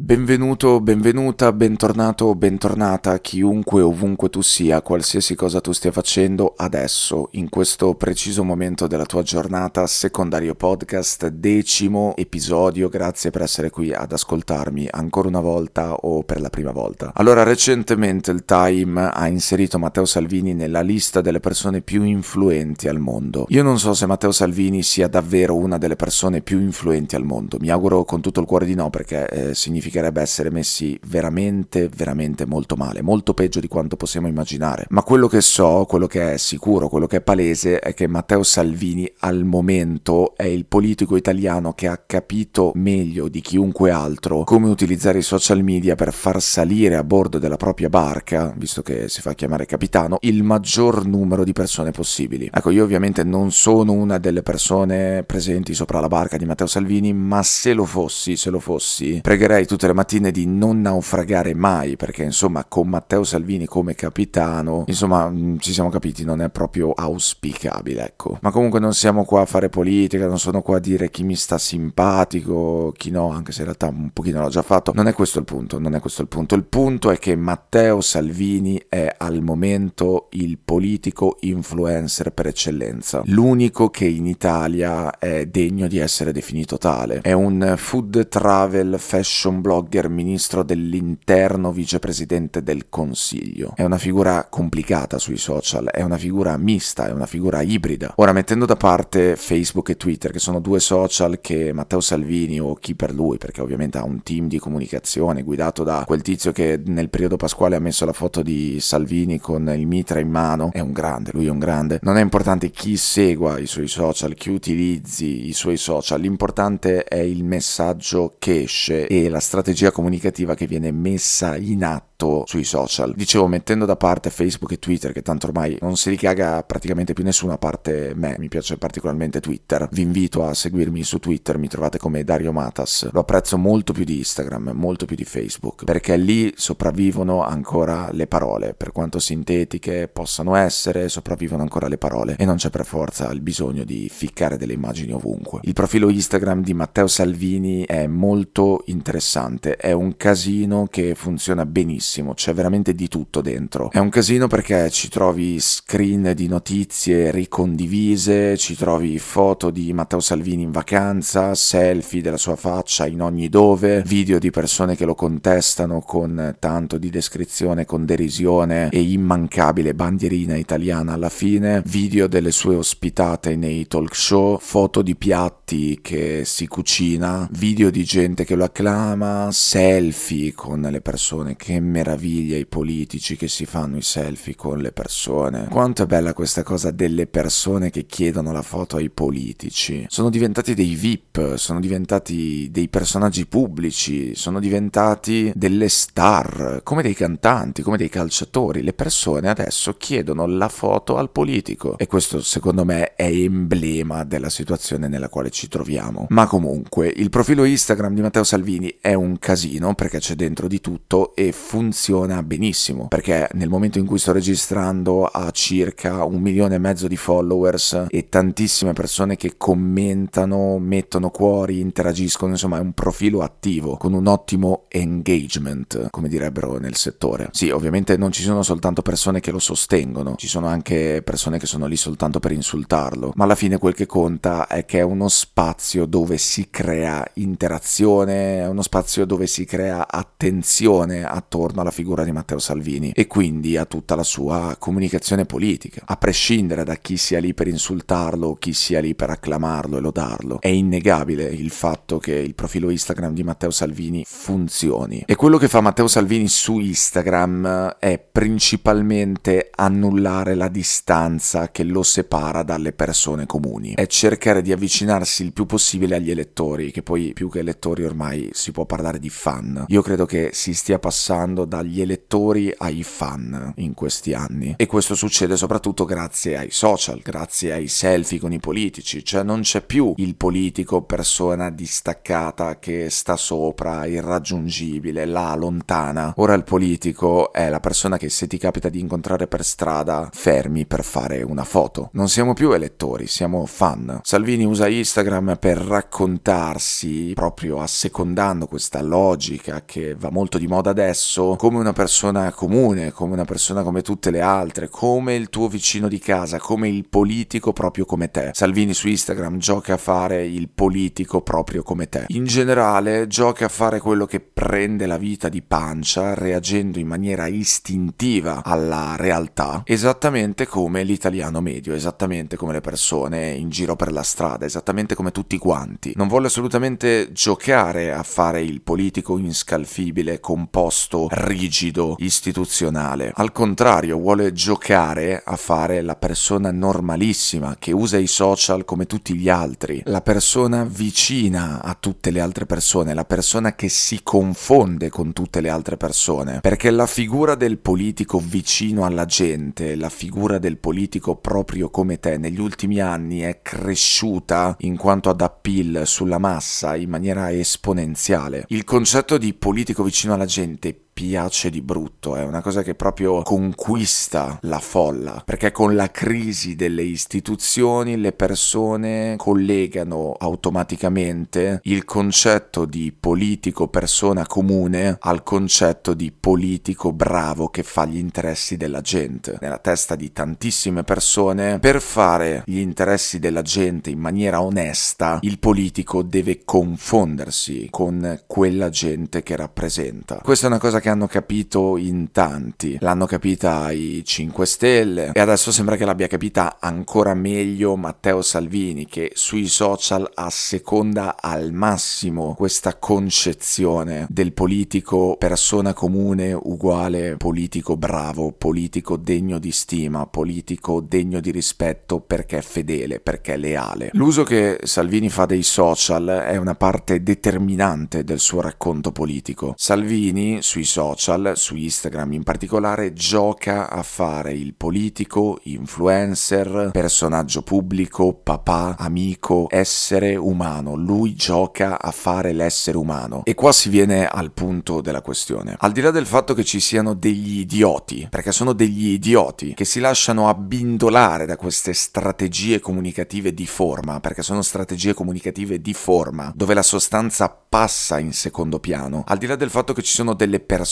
Benvenuto, benvenuta, bentornato, bentornata, chiunque ovunque tu sia, qualsiasi cosa tu stia facendo adesso, in questo preciso momento della tua giornata, secondario podcast, decimo episodio, grazie per essere qui ad ascoltarmi ancora una volta o per la prima volta. Allora, recentemente il Time ha inserito Matteo Salvini nella lista delle persone più influenti al mondo. Io non so se Matteo Salvini sia davvero una delle persone più influenti al mondo, mi auguro con tutto il cuore di no perché eh, significa significherebbe essere messi veramente, veramente molto male, molto peggio di quanto possiamo immaginare. Ma quello che so, quello che è sicuro, quello che è palese è che Matteo Salvini al momento è il politico italiano che ha capito meglio di chiunque altro come utilizzare i social media per far salire a bordo della propria barca, visto che si fa chiamare capitano, il maggior numero di persone possibili. Ecco, io ovviamente non sono una delle persone presenti sopra la barca di Matteo Salvini, ma se lo fossi, se lo fossi, pregherei tutti tutte le mattine di non naufragare mai, perché insomma con Matteo Salvini come capitano, insomma mm, ci siamo capiti, non è proprio auspicabile, ecco. Ma comunque non siamo qua a fare politica, non sono qua a dire chi mi sta simpatico, chi no, anche se in realtà un pochino l'ho già fatto. Non è questo il punto, non è questo il punto. Il punto è che Matteo Salvini è al momento il politico influencer per eccellenza, l'unico che in Italia è degno di essere definito tale. È un food travel fashion blogger, ministro dell'interno, vicepresidente del Consiglio. È una figura complicata sui social, è una figura mista, è una figura ibrida. Ora, mettendo da parte Facebook e Twitter, che sono due social che Matteo Salvini o chi per lui, perché ovviamente ha un team di comunicazione guidato da quel tizio che nel periodo pasquale ha messo la foto di Salvini con il mitra in mano, è un grande, lui è un grande. Non è importante chi segua i suoi social, chi utilizzi i suoi social, l'importante è il messaggio che esce e la strategia comunicativa che viene messa in atto fatto sui social. Dicevo, mettendo da parte Facebook e Twitter, che tanto ormai non si ricaga praticamente più nessuno a parte me, mi piace particolarmente Twitter. Vi invito a seguirmi su Twitter, mi trovate come Dario Matas. Lo apprezzo molto più di Instagram, molto più di Facebook, perché lì sopravvivono ancora le parole, per quanto sintetiche possano essere, sopravvivono ancora le parole e non c'è per forza il bisogno di ficcare delle immagini ovunque. Il profilo Instagram di Matteo Salvini è molto interessante, è un casino che funziona benissimo bellissimo, c'è veramente di tutto dentro. È un casino perché ci trovi screen di notizie ricondivise, ci trovi foto di Matteo Salvini in vacanza, selfie della sua faccia in ogni dove, video di persone che lo contestano con tanto di descrizione, con derisione e immancabile bandierina italiana alla fine, video delle sue ospitate nei talk show, foto di piatti che si cucina, video di gente che lo acclama, selfie con le persone che meraviglia i politici che si fanno i selfie con le persone. Quanto è bella questa cosa delle persone che chiedono la foto ai politici. Sono diventati dei VIP, sono diventati dei personaggi pubblici, sono diventati delle star, come dei cantanti, come dei calciatori. Le persone adesso chiedono la foto al politico e questo secondo me è emblema della situazione nella quale ci troviamo. Ma comunque, il profilo Instagram di Matteo Salvini è un casino perché c'è dentro di tutto e funziona funziona benissimo perché nel momento in cui sto registrando ha circa un milione e mezzo di followers e tantissime persone che commentano, mettono cuori, interagiscono, insomma è un profilo attivo con un ottimo engagement, come direbbero nel settore. Sì, ovviamente non ci sono soltanto persone che lo sostengono, ci sono anche persone che sono lì soltanto per insultarlo, ma alla fine quel che conta è che è uno spazio dove si crea interazione, è uno spazio dove si crea attenzione attorno intorno alla figura di Matteo Salvini e quindi a tutta la sua comunicazione politica, a prescindere da chi sia lì per insultarlo chi sia lì per acclamarlo e lodarlo. È innegabile il fatto che il profilo Instagram di Matteo Salvini funzioni. E quello che fa Matteo Salvini su Instagram è principalmente annullare la distanza che lo separa dalle persone comuni. È cercare di avvicinarsi il più possibile agli elettori, che poi più che elettori ormai si può parlare di fan. Io credo che si stia passando dagli elettori ai fan in questi anni. E questo succede soprattutto grazie ai social, grazie ai selfie con i politici, cioè non c'è più il politico persona distaccata che sta sopra, irraggiungibile, là, lontana. Ora il politico è la persona che se ti capita di incontrare per strada fermi per fare una foto. Non siamo più elettori, siamo fan. Salvini usa Instagram per raccontarsi, proprio assecondando questa logica che va molto di moda adesso, come una persona comune, come una persona come tutte le altre, come il tuo vicino di casa, come il politico proprio come te. Salvini su Instagram gioca a fare il politico proprio come te. In generale gioca a fare quello che prende la vita di pancia, reagendo in maniera istintiva alla realtà, esattamente come l'italiano medio, esattamente come le persone in giro per la strada, esattamente come tutti quanti. Non vuole assolutamente giocare a fare il politico inscalfibile, composto, rigido, istituzionale. Al contrario, vuole giocare a fare la persona normalissima che usa i social come tutti gli altri, la persona vicina a tutte le altre persone, la persona che si confonde con tutte le altre persone, perché la figura del politico vicino alla gente, la figura del politico proprio come te negli ultimi anni è cresciuta in quanto ad appeal sulla massa in maniera esponenziale. Il concetto di politico vicino alla gente piace di brutto, è una cosa che proprio conquista la folla, perché con la crisi delle istituzioni le persone collegano automaticamente il concetto di politico persona comune al concetto di politico bravo che fa gli interessi della gente. Nella testa di tantissime persone, per fare gli interessi della gente in maniera onesta, il politico deve confondersi con quella gente che rappresenta. Questa è una cosa che che hanno capito in tanti. L'hanno capita i 5 Stelle e adesso sembra che l'abbia capita ancora meglio Matteo Salvini che sui social asseconda al massimo questa concezione del politico persona comune uguale politico bravo, politico degno di stima, politico degno di rispetto perché è fedele, perché è leale. L'uso che Salvini fa dei social è una parte determinante del suo racconto politico. Salvini sui social social, su Instagram in particolare, gioca a fare il politico, influencer, personaggio pubblico, papà, amico, essere umano. Lui gioca a fare l'essere umano. E qua si viene al punto della questione. Al di là del fatto che ci siano degli idioti, perché sono degli idioti che si lasciano abbindolare da queste strategie comunicative di forma, perché sono strategie comunicative di forma, dove la sostanza passa in secondo piano, al di là del fatto che ci sono delle persone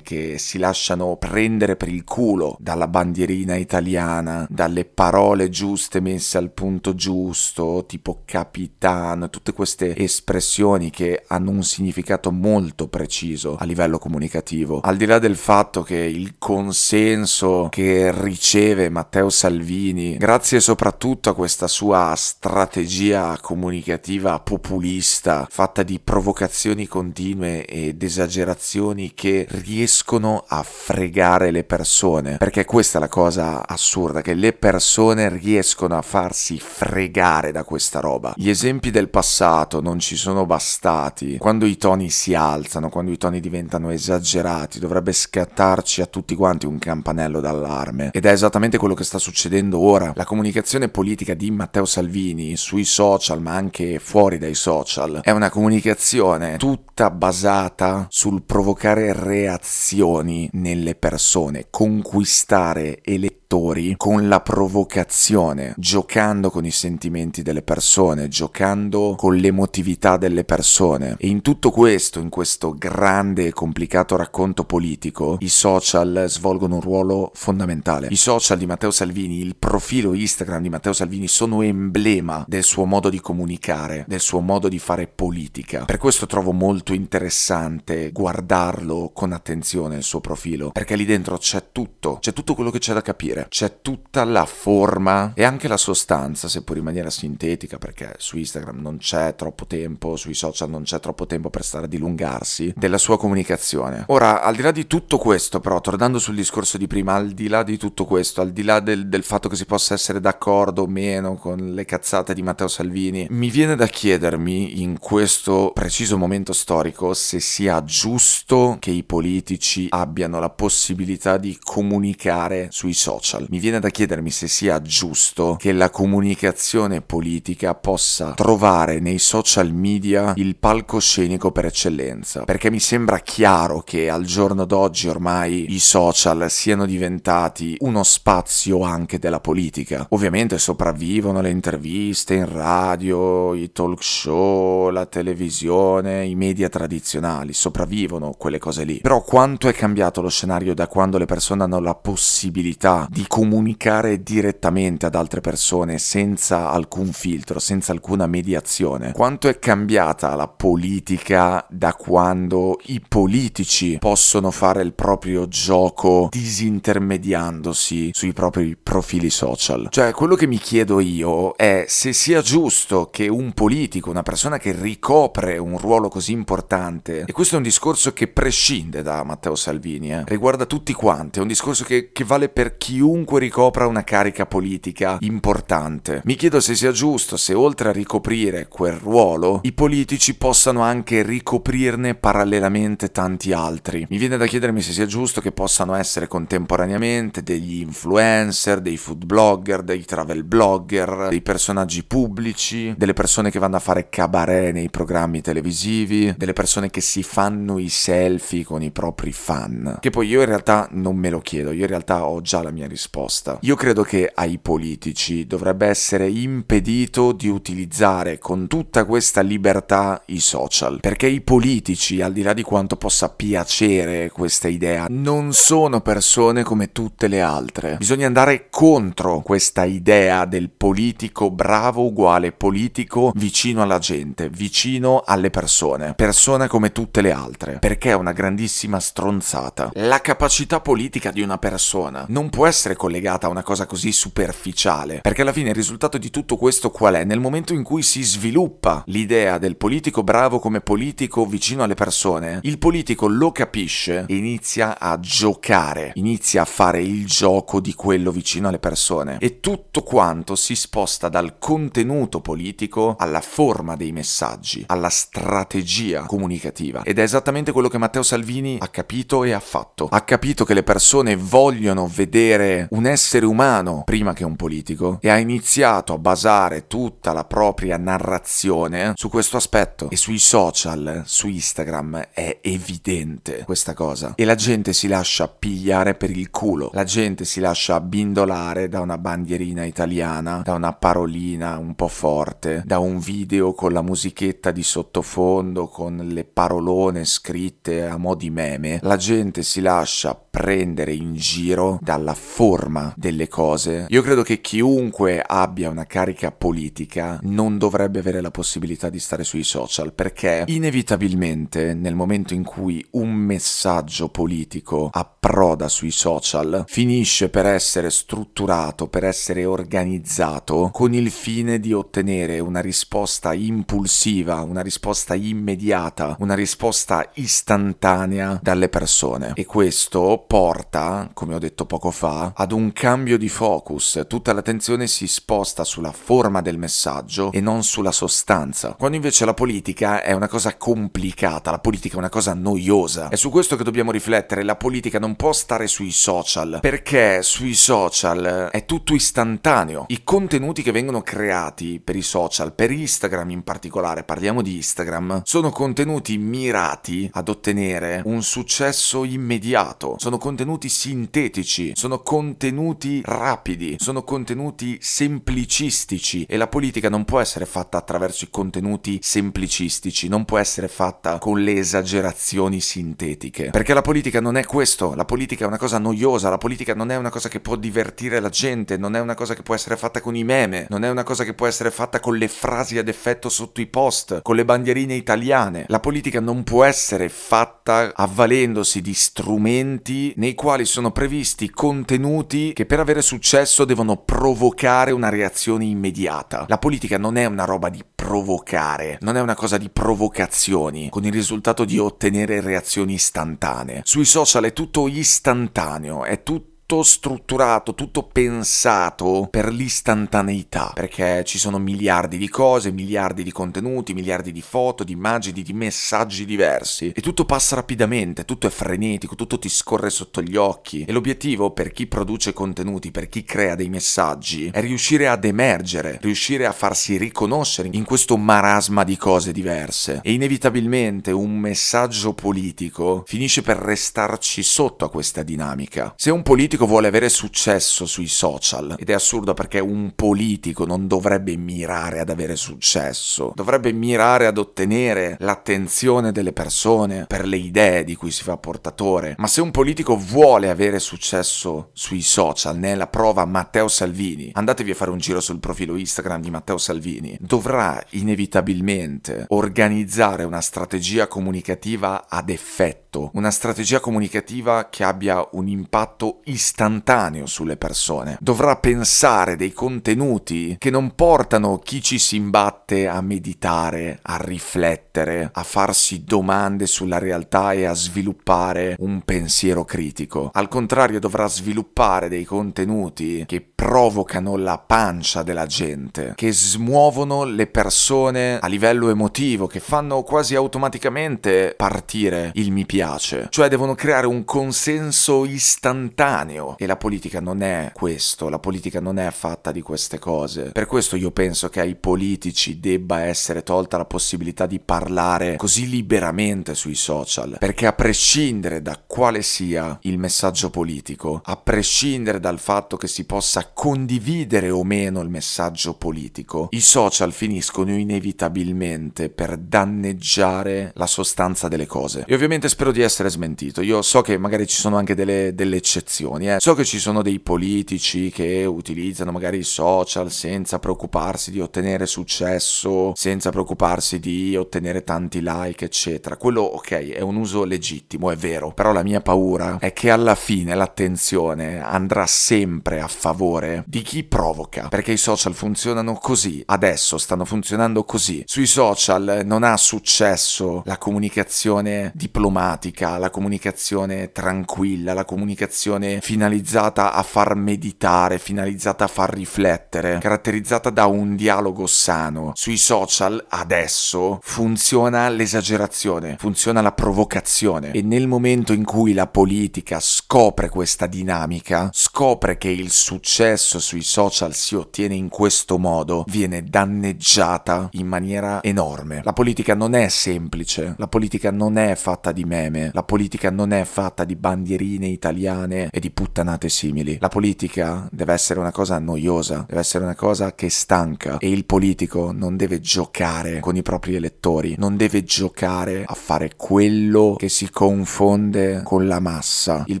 che si lasciano prendere per il culo dalla bandierina italiana, dalle parole giuste messe al punto giusto, tipo capitano, tutte queste espressioni che hanno un significato molto preciso a livello comunicativo, al di là del fatto che il consenso che riceve Matteo Salvini, grazie soprattutto a questa sua strategia comunicativa populista fatta di pro provocazioni continue ed esagerazioni che riescono a fregare le persone. Perché questa è la cosa assurda, che le persone riescono a farsi fregare da questa roba. Gli esempi del passato non ci sono bastati. Quando i toni si alzano, quando i toni diventano esagerati, dovrebbe scattarci a tutti quanti un campanello d'allarme. Ed è esattamente quello che sta succedendo ora. La comunicazione politica di Matteo Salvini sui social, ma anche fuori dai social, è una comunicazione tutta basata sul provocare reazioni nelle persone, conquistare elettori lettori con la provocazione, giocando con i sentimenti delle persone, giocando con l'emotività delle persone. E in tutto questo, in questo grande e complicato racconto politico, i social svolgono un ruolo fondamentale. I social di Matteo Salvini, il profilo Instagram di Matteo Salvini sono emblema del suo modo di comunicare, del suo modo di fare politica. Per questo trovo molto interessante guardarlo con attenzione il suo profilo, perché lì dentro c'è tutto, c'è tutto quello che c'è da capire, c'è tutta la forma e anche la sostanza, seppur in maniera sintetica, perché su Instagram non c'è troppo tempo, sui social non c'è troppo tempo per stare a dilungarsi, della sua comunicazione. Ora, al di là di tutto questo, però, tornando sul discorso di prima, al di là di tutto questo, al di là del, del fatto che si possa essere d'accordo o meno con le cazzate di Matteo Salvini, mi viene da chiedermi in questo preciso momento storico se sia giusto che i politici abbiano la possibilità di comunicare sui social. Mi viene da chiedermi se sia giusto che la comunicazione politica possa trovare nei social media il palcoscenico per eccellenza, perché mi sembra chiaro che al giorno d'oggi ormai i social siano diventati uno spazio anche della politica. Ovviamente sopravvivono le interviste in radio, i talk show, la televisione, i media tradizionali, sopravvivono quelle cose lì. Però quanto è cambiato lo scenario da quando le persone hanno la possibilità di comunicare direttamente ad altre persone senza alcun filtro, senza alcuna mediazione? Quanto è cambiata la politica da quando i politici possono fare il proprio gioco disintermediandosi sui propri profili social? Cioè, quello che mi chiedo io è se sia giusto che un politico, una persona che ricopre un ruolo così importante, e questo è un discorso che prescinde da Matteo Salvini, eh, riguarda tutti quanti, è un discorso che, che vale per chiunque ricopra una carica politica importante. Mi chiedo se sia giusto se oltre a ricoprire quel ruolo, i politici possano anche ricoprirne parallelamente tanti altri. Mi viene da chiedermi se sia giusto che possano essere contemporaneamente degli influencer, dei food blogger, dei travel blogger, dei personaggi pubblici, delle persone che vanno a fare cabaret nei programmi televisivi, delle persone che si fanno i selfie con i propri fan. Che poi io in realtà non me lo chiedo, io in realtà ho già la mia risposta. Io credo che ai politici dovrebbe essere impedito di utilizzare con tutta questa libertà i social, perché i politici, al di là di quanto possa piacere questa idea, non sono persone come tutte le altre. Bisogna andare contro questa idea del politico bravo uguale politico vicino alla gente, vicino alle persone, persona come tutte le altre, perché è una grandissima stronzata. La capacità politica di una persona non può essere collegata a una cosa così superficiale, perché alla fine il risultato di tutto questo qual è? Nel momento in cui si sviluppa l'idea del politico bravo come politico vicino alle persone, il politico lo capisce e inizia a giocare, inizia a fare il gioco di quello vicino alle persone e tutto quanto si sposta dal contenuto politico alla forma dei messaggi, alla strategia comunicativa ed è esattamente quello che Matteo Salvini ha capito e ha fatto. Ha capito che le persone vogliono vedere un essere umano prima che un politico e ha iniziato a basare tutta la propria narrazione su questo aspetto. E sui social, su Instagram è evidente questa cosa. E la gente si lascia pigliare per il culo, la gente si lascia bindolare da una bandierina italiana, da una parolina un po' forte, da un video con la musichetta di sottofondo, con le parolone scritte a mo' di meme, la gente si lascia prendere in giro dalla forma delle cose. Io credo che chiunque abbia una carica politica non dovrebbe avere la possibilità di stare sui social perché inevitabilmente nel momento in cui un messaggio politico approda sui social finisce per essere strutturato, per essere organizzato con il fine di ottenere una risposta impulsiva, una risposta immediata, una risposta istantanea dalle persone e questo porta, come ho detto poco fa, ad un cambio di focus. Tutta l'attenzione si sposta sulla forma del messaggio e non sulla sostanza. Quando invece la politica è una cosa complicata, la politica è una cosa noiosa. È su questo che dobbiamo riflettere. La politica non può stare sui social perché sui social è tutto istantaneo. I contenuti che vengono creati per i social, per Instagram in particolare, parliamo di Instagram, sono contenuti mirati ad ottenere un successo immediato. Sono contenuti sintetici, sono contenuti rapidi, sono contenuti semplicistici e la politica non può essere fatta attraverso i contenuti semplicistici, non può essere fatta con le esagerazioni sintetiche, perché la politica non è questo, la politica è una cosa noiosa, la politica non è una cosa che può divertire la gente, non è una cosa che può essere fatta con i meme, non è una cosa che può essere fatta con le frasi ad effetto sotto i post, con le bandierine italiane. La politica non può essere fatta avvalendosi di strumenti nei quali sono previsti contenuti che per avere successo devono provocare una reazione immediata. La politica non è una roba di provocare, non è una cosa di provocazioni, con il risultato di ottenere reazioni istantanee. Sui social è tutto istantaneo, è tutto tutto strutturato, tutto pensato per l'istantaneità, perché ci sono miliardi di cose, miliardi di contenuti, miliardi di foto, di immagini, di messaggi diversi e tutto passa rapidamente, tutto è frenetico, tutto ti scorre sotto gli occhi e l'obiettivo per chi produce contenuti, per chi crea dei messaggi, è riuscire ad emergere, riuscire a farsi riconoscere in questo marasma di cose diverse e inevitabilmente un messaggio politico finisce per restarci sotto a questa dinamica. Se un politico politico vuole avere successo sui social. Ed è assurdo perché un politico non dovrebbe mirare ad avere successo, dovrebbe mirare ad ottenere l'attenzione delle persone per le idee di cui si fa portatore. Ma se un politico vuole avere successo sui social, ne è la prova Matteo Salvini, andatevi a fare un giro sul profilo Instagram di Matteo Salvini, dovrà inevitabilmente organizzare una strategia comunicativa ad effetto, una strategia comunicativa che abbia un impatto istantaneo istantaneo sulle persone. Dovrà pensare dei contenuti che non portano chi ci si imbatte a meditare, a riflettere, a farsi domande sulla realtà e a sviluppare un pensiero critico. Al contrario, dovrà sviluppare dei contenuti che provocano la pancia della gente, che smuovono le persone a livello emotivo, che fanno quasi automaticamente partire il mi piace. Cioè devono creare un consenso istantaneo estraneo e la politica non è questo, la politica non è fatta di queste cose. Per questo io penso che ai politici debba essere tolta la possibilità di parlare così liberamente sui social, perché a prescindere da quale sia il messaggio politico, a prescindere dal fatto che si possa condividere o meno il messaggio politico, i social finiscono inevitabilmente per danneggiare la sostanza delle cose. E ovviamente spero di essere smentito. Io so che magari ci sono anche delle, delle eccezioni, eh. So che ci sono dei politici che utilizzano magari i social senza preoccuparsi di ottenere successo, senza preoccuparsi di ottenere tanti like, eccetera. Quello, ok, è un uso legittimo, è vero. Però la mia paura è che alla fine l'attenzione andrà sempre a favore di chi provoca. Perché i social funzionano così. Adesso stanno funzionando così. Sui social non ha successo la comunicazione diplomatica, la comunicazione tranquilla, la comunicazione finalizzata a far meditare, finalizzata a far riflettere, caratterizzata da un dialogo sano. Sui social adesso funziona l'esagerazione, funziona la provocazione e nel momento in cui la politica scopre questa dinamica, scopre che il successo sui social si ottiene in questo modo, viene danneggiata in maniera enorme. La politica non è semplice, la politica non è fatta di meme, la politica non è fatta di bandierine italiane e di puttanate simili. La politica deve essere una cosa noiosa, deve essere una cosa che stanca e il politico non deve giocare con i propri elettori, non deve giocare a fare quello che si confonde con la massa. Il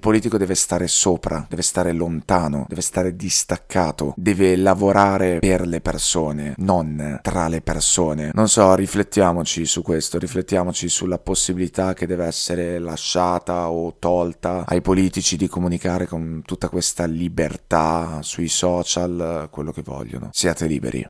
politico deve stare sopra, deve stare lontano, deve stare distaccato, deve lavorare per le persone, non tra le persone. Non so, riflettiamoci su questo, riflettiamoci sulla possibilità che deve essere lasciata o tolta ai politici di comunicare con tutta questa libertà sui social, quello che vogliono. Siate liberi.